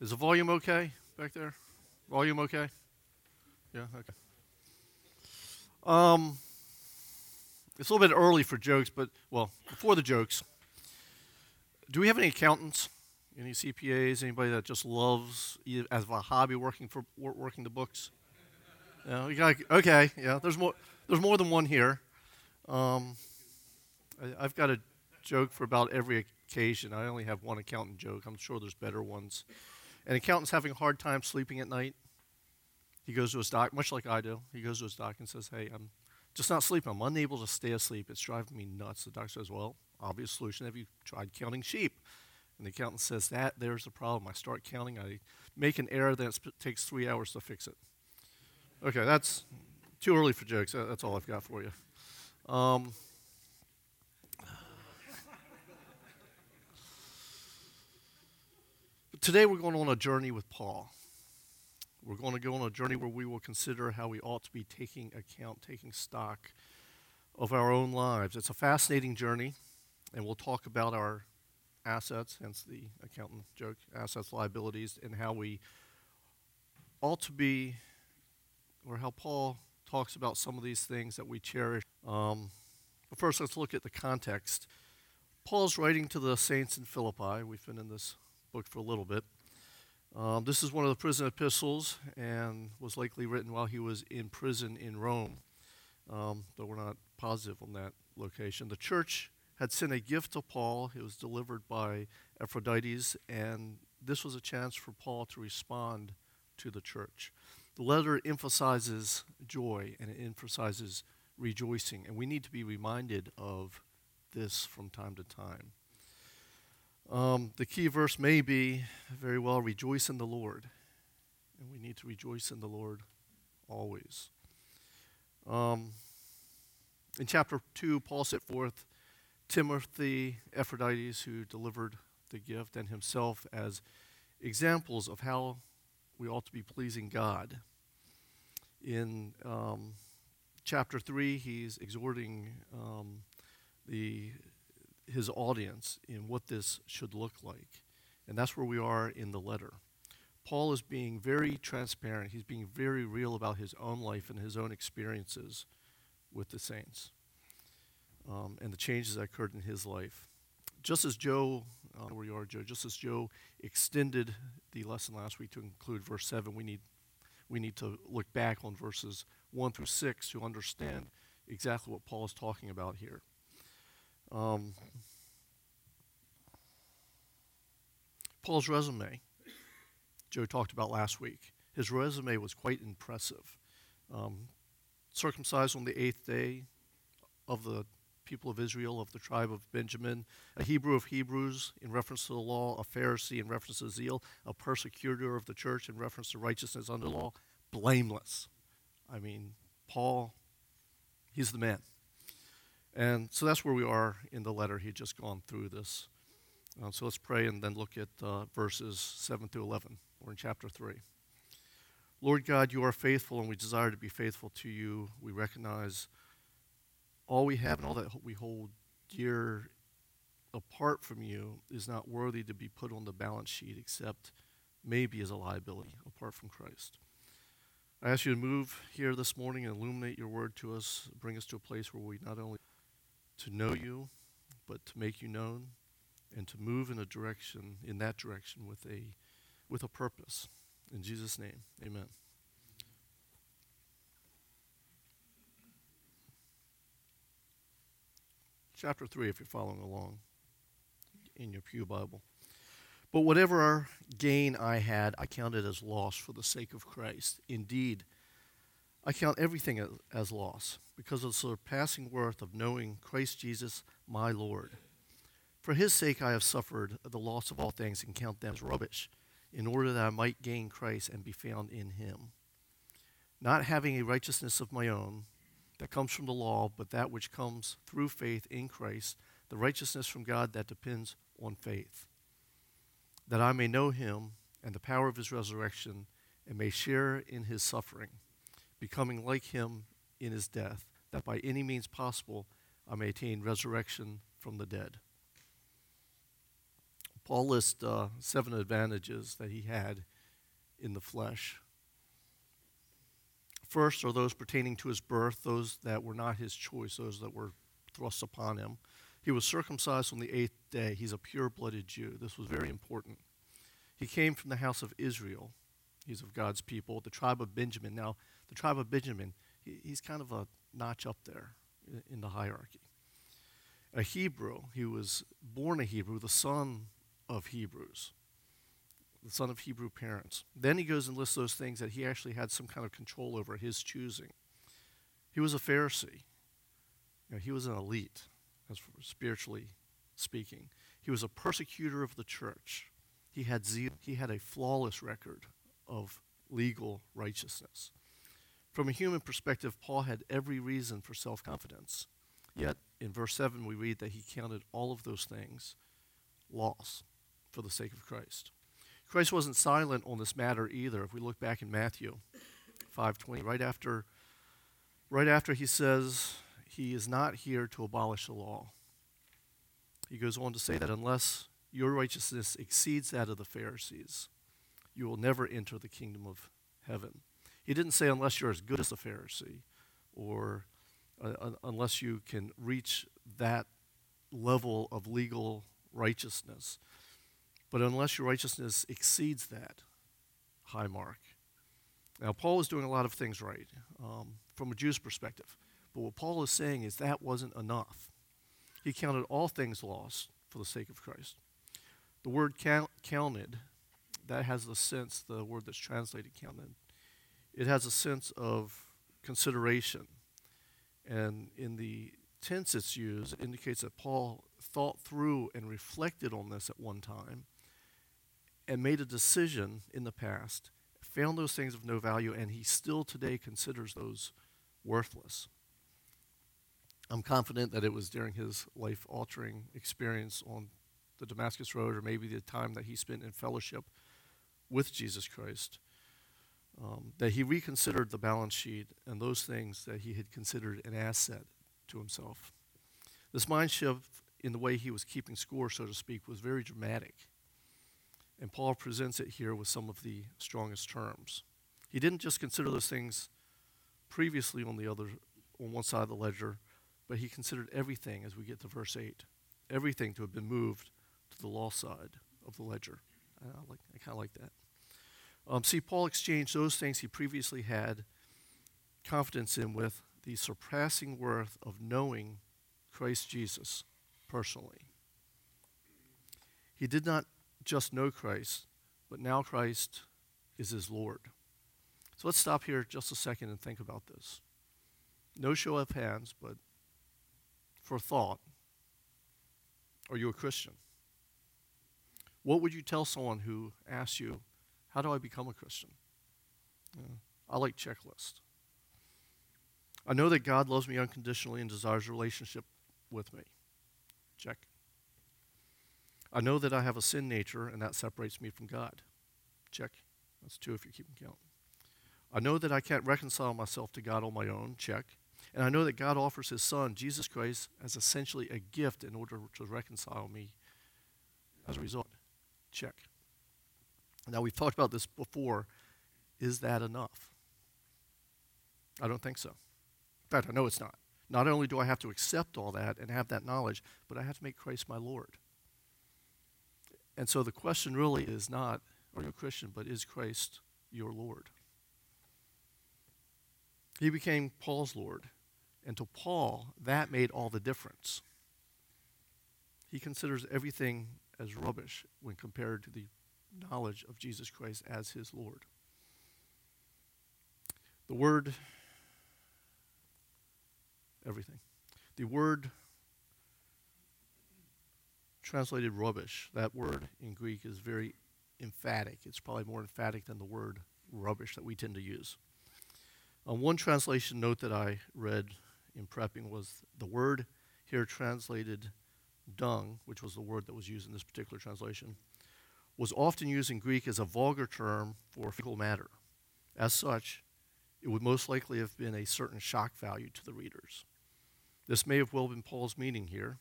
Is the volume okay back there? Volume okay? Yeah, okay. Um, it's a little bit early for jokes, but, well, before the jokes, do we have any accountants? Any CPAs? Anybody that just loves, as a hobby, working for working the books? Yeah, we got, okay, yeah. There's more. There's more than one here. Um, I, I've got a joke for about every occasion. I only have one accountant joke. I'm sure there's better ones. An accountant's having a hard time sleeping at night. He goes to his doc, much like I do. He goes to his doc and says, "Hey, I'm just not sleeping. I'm unable to stay asleep. It's driving me nuts." The doctor says, "Well, obvious solution. Have you tried counting sheep?" And the accountant says, "That there's the problem. I start counting. I make an error. Then it takes three hours to fix it." Okay, that's too early for jokes. That's all I've got for you. Um, today we're going on a journey with Paul. We're going to go on a journey where we will consider how we ought to be taking account, taking stock of our own lives. It's a fascinating journey, and we'll talk about our assets, hence the accountant joke, assets, liabilities, and how we ought to be, or how Paul talks about some of these things that we cherish. Um, but first, let's look at the context. Paul's writing to the saints in Philippi. We've been in this book for a little bit. Um, this is one of the prison epistles and was likely written while he was in prison in Rome, um, though we're not positive on that location. The church had sent a gift to Paul. It was delivered by Epaphroditus, and this was a chance for Paul to respond to the church. The letter emphasizes joy and it emphasizes rejoicing, and we need to be reminded of this from time to time. Um, the key verse may be very well rejoice in the Lord. And we need to rejoice in the Lord always. Um, in chapter 2, Paul set forth Timothy, Epaphroditus, who delivered the gift, and himself as examples of how we ought to be pleasing God. In um, chapter 3, he's exhorting um, the his audience in what this should look like. And that's where we are in the letter. Paul is being very transparent. He's being very real about his own life and his own experiences with the saints um, and the changes that occurred in his life. Just as Joe, uh, where you are, Joe, just as Joe extended the lesson last week to include verse 7, we need, we need to look back on verses 1 through 6 to understand exactly what Paul is talking about here. Um, Paul's resume, Joe talked about last week. His resume was quite impressive. Um, circumcised on the eighth day of the people of Israel, of the tribe of Benjamin, a Hebrew of Hebrews in reference to the law, a Pharisee in reference to zeal, a persecutor of the church in reference to righteousness under law, blameless. I mean, Paul, he's the man. And so that's where we are in the letter. He'd just gone through this. Uh, so let's pray and then look at uh, verses 7 through 11. We're in chapter 3. Lord God, you are faithful, and we desire to be faithful to you. We recognize all we have and all that we hold dear apart from you is not worthy to be put on the balance sheet except maybe as a liability apart from Christ. I ask you to move here this morning and illuminate your word to us, bring us to a place where we not only to know you, but to make you known and to move in a direction, in that direction with a, with a purpose. In Jesus' name, amen. Chapter 3, if you're following along in your Pew Bible. But whatever gain I had, I counted as loss for the sake of Christ. Indeed, I count everything as loss because of the surpassing worth of knowing Christ Jesus, my Lord. For his sake I have suffered the loss of all things and count them as rubbish, in order that I might gain Christ and be found in him. Not having a righteousness of my own that comes from the law, but that which comes through faith in Christ, the righteousness from God that depends on faith. That I may know him and the power of his resurrection and may share in his suffering, becoming like him in his death that by any means possible I may attain resurrection from the dead. Paul lists uh, seven advantages that he had in the flesh. First are those pertaining to his birth, those that were not his choice, those that were thrust upon him. He was circumcised on the eighth day. He's a pure blooded Jew. This was very important. He came from the house of Israel. He's of God's people, the tribe of Benjamin. Now, the tribe of Benjamin, he's kind of a notch up there in, the hierarchy. A Hebrew, he was born a Hebrew, the son of Hebrews, the son of Hebrew parents. Then he goes and lists those things that he actually had some kind of control over, his choosing. He was a Pharisee. You know, he was an elite, as spiritually speaking. He was a persecutor of the church. He had zeal. He had a flawless record of legal righteousness. From a human perspective, Paul had every reason for self confidence. Yet, in verse 7, we read that he counted all of those things loss for the sake of Christ. Christ wasn't silent on this matter either. If we look back in Matthew 5:20, right after right after he says he is not here to abolish the law. He goes on to say that unless your righteousness exceeds that of the Pharisees, you will never enter the kingdom of heaven. He didn't say unless you're as good as a Pharisee or uh, unless you can reach that level of legal righteousness. But unless your righteousness exceeds that high mark. Now, Paul is doing a lot of things right um, from a Jew's perspective. But what Paul is saying is that wasn't enough. He counted all things lost for the sake of Christ. The word count, counted, that has the sense, the word that's translated counted, it has a sense of consideration. And in the tense it's used, it indicates that Paul thought through and reflected on this at one time and made a decision in the past, found those things of no value, and he still today considers those worthless. I'm confident that it was during his life altering experience on the Damascus Road, or maybe the time that he spent in fellowship with Jesus Christ, um, that he reconsidered the balance sheet and those things that he had considered an asset to himself. This mind shift in the way he was keeping score, so to speak, was very dramatic. And Paul presents it here with some of the strongest terms. He didn't just consider those things previously on the other on one side of the ledger, but he considered everything as we get to verse 8, everything to have been moved to the law side of the ledger. I, like, I kind of like that. Um, see, Paul exchanged those things he previously had confidence in with the surpassing worth of knowing Christ Jesus personally. He did not just know Christ, but now Christ is his Lord. So let's stop here just a second and think about this. No show of hands, but for thought. Are you a Christian? What would you tell someone who asks you, How do I become a Christian? I like checklists. I know that God loves me unconditionally and desires a relationship with me. Check. I know that I have a sin nature and that separates me from God. Check. That's two if you're keeping count. I know that I can't reconcile myself to God on my own. Check. And I know that God offers his son, Jesus Christ, as essentially a gift in order to reconcile me as a result. Check. Now, we've talked about this before. Is that enough? I don't think so. In fact, I know it's not. Not only do I have to accept all that and have that knowledge, but I have to make Christ my Lord. And so the question really is not, are you a Christian, but is Christ your Lord? He became Paul's Lord. And to Paul, that made all the difference. He considers everything as rubbish when compared to the knowledge of Jesus Christ as his Lord. The word, everything. The word translated rubbish, that word in Greek is very emphatic. It's probably more emphatic than the word rubbish that we tend to use. Um, one translation note that I read in prepping was the word here translated dung, which was the word that was used in this particular translation, was often used in Greek as a vulgar term for fecal matter. As such, it would most likely have been a certain shock value to the readers. This may have well been Paul's meaning here,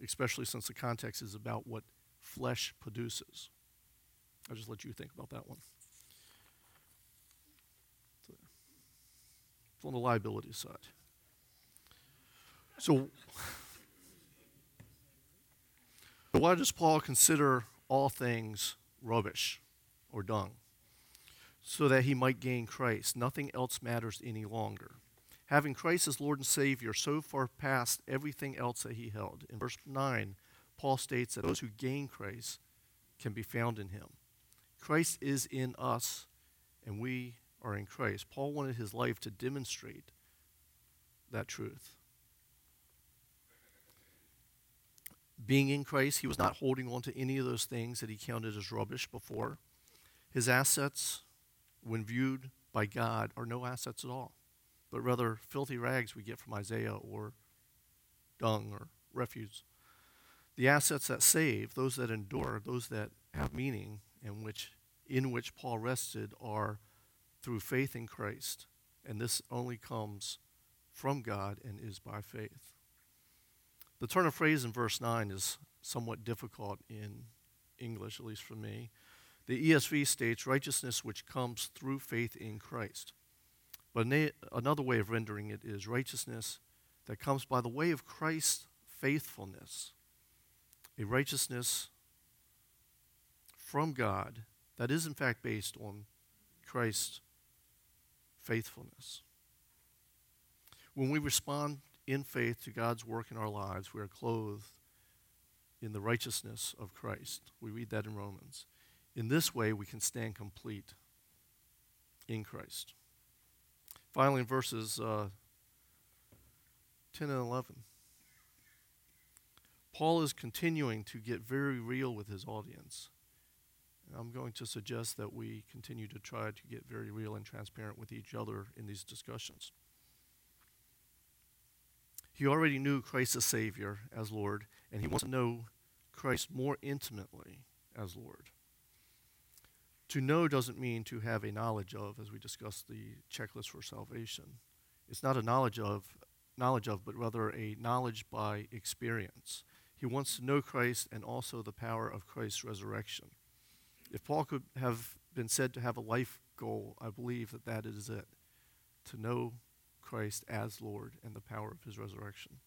especially since the context is about what flesh produces. I'll just let you think about that one. It's on the liability side. So, why does Paul consider all things rubbish or dung? So that he might gain Christ. Nothing else matters any longer. Having Christ as Lord and Savior so far past everything else that he held. In verse 9, Paul states that those who gain Christ can be found in him. Christ is in us, and we are in Christ. Paul wanted his life to demonstrate that truth. Being in Christ, he was not holding on to any of those things that he counted as rubbish before. His assets, when viewed by God, are no assets at all, but rather filthy rags we get from Isaiah or dung or refuse. The assets that save, those that endure, those that have meaning, and which in which Paul rested, are through faith in Christ. And this only comes from God and is by faith. The turn of phrase in verse 9 is somewhat difficult in English, at least for me. The ESV states righteousness which comes through faith in Christ. But another way of rendering it is righteousness that comes by the way of Christ's faithfulness. A righteousness from God that is, in fact, based on Christ's faithfulness. When we respond in faith to God's work in our lives, we are clothed in the righteousness of Christ. We read that in Romans. In this way, we can stand complete in Christ. Finally, in verses uh, 10 and 11, Paul is continuing to get very real with his audience. I'm going to suggest that we continue to try to get very real and transparent with each other in these discussions. He already knew Christ as Savior, as Lord, and he wants to know Christ more intimately as Lord. To know doesn't mean to have a knowledge of, as we discussed the checklist for salvation. It's not a knowledge of, knowledge of, but rather a knowledge by experience. He wants to know Christ and also the power of Christ's resurrection. If Paul could have been said to have a life goal, I believe that that is it to know Christ as Lord and the power of his resurrection.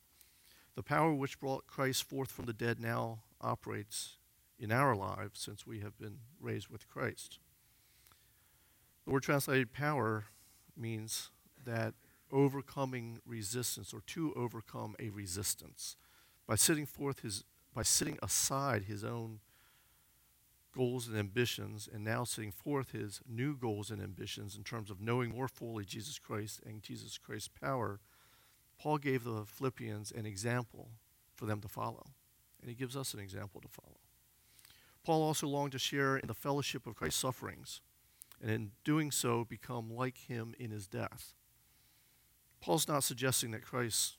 The power which brought Christ forth from the dead now operates in our lives since we have been raised with Christ. The word translated power means that overcoming resistance or to overcome a resistance by sitting forth his by sitting aside his own goals and ambitions, and now setting forth his new goals and ambitions in terms of knowing more fully Jesus Christ and Jesus Christ's power, Paul gave the Philippians an example for them to follow. And he gives us an example to follow. Paul also longed to share in the fellowship of Christ's sufferings, and in doing so, become like him in his death. Paul's not suggesting that Christ's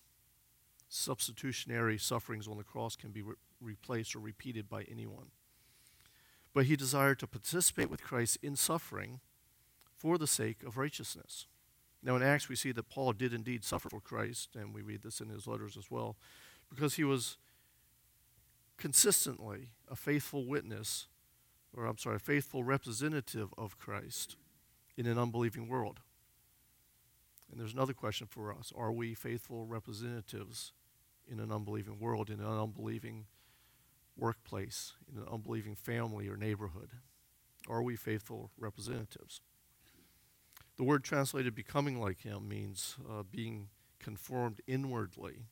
substitutionary sufferings on the cross can be re- replaced or repeated by anyone but he desired to participate with Christ in suffering for the sake of righteousness. Now, in Acts, we see that Paul did indeed suffer for Christ, and we read this in his letters as well, because he was consistently a faithful witness, or I'm sorry, a faithful representative of Christ in an unbelieving world. And there's another question for us Are we faithful representatives in an unbelieving world, in an unbelieving workplace, in an unbelieving family or neighborhood? Are we faithful representatives? The word translated becoming like him means uh, being conformed inwardly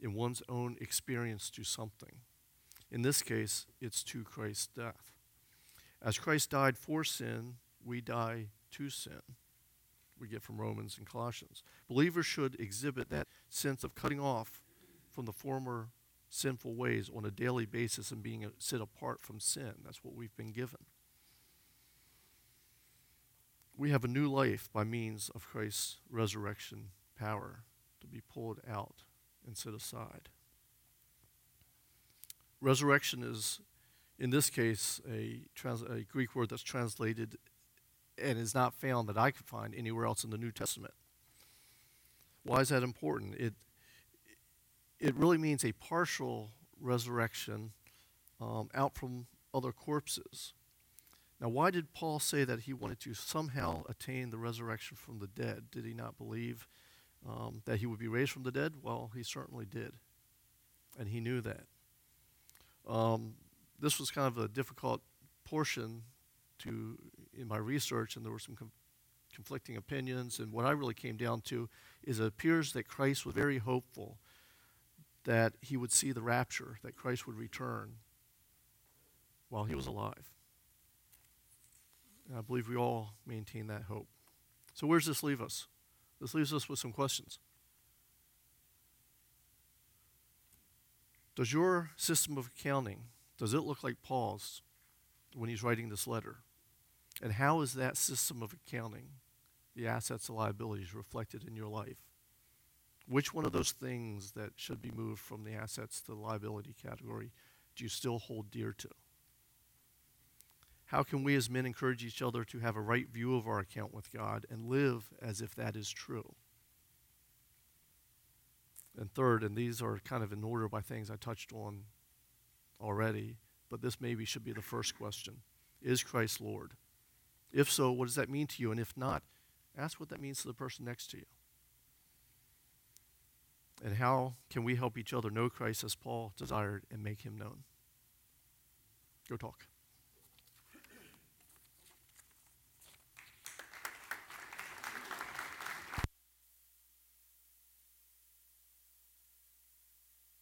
in one's own experience to something. In this case, it's to Christ's death. As Christ died for sin, we die to sin. We get from Romans and Colossians. Believers should exhibit that sense of cutting off from the former sinful ways on a daily basis and being uh, set apart from sin. That's what we've been given. We have a new life by means of Christ's resurrection power to be pulled out and set aside. Resurrection is, in this case, a, trans- a Greek word that's translated and is not found that I could find anywhere else in the New Testament. Why is that important? It, it really means a partial resurrection um, out from other corpses. Now, why did Paul say that he wanted to somehow attain the resurrection from the dead? Did he not believe um, that he would be raised from the dead? Well, he certainly did. And he knew that. Um, this was kind of a difficult portion to in my research, and there were some com- conflicting opinions. And what I really came down to is it appears that Christ was very hopeful that he would see the rapture, that Christ would return while he was alive. And I believe we all maintain that hope. So, where does this leave us? This leaves us with some questions. Does your system of accounting, does it look like Paul's when he's writing this letter? And how is that system of accounting, the assets and liabilities, reflected in your life? Which one of those things that should be moved from the assets to the liability category do you still hold dear to? How can we as men encourage each other to have a right view of our account with God and live as if that is true? And third, and these are kind of in order by things I touched on already, but this maybe should be the first question Is Christ Lord? If so, what does that mean to you? And if not, ask what that means to the person next to you. And how can we help each other know Christ as Paul desired and make him known? Go talk.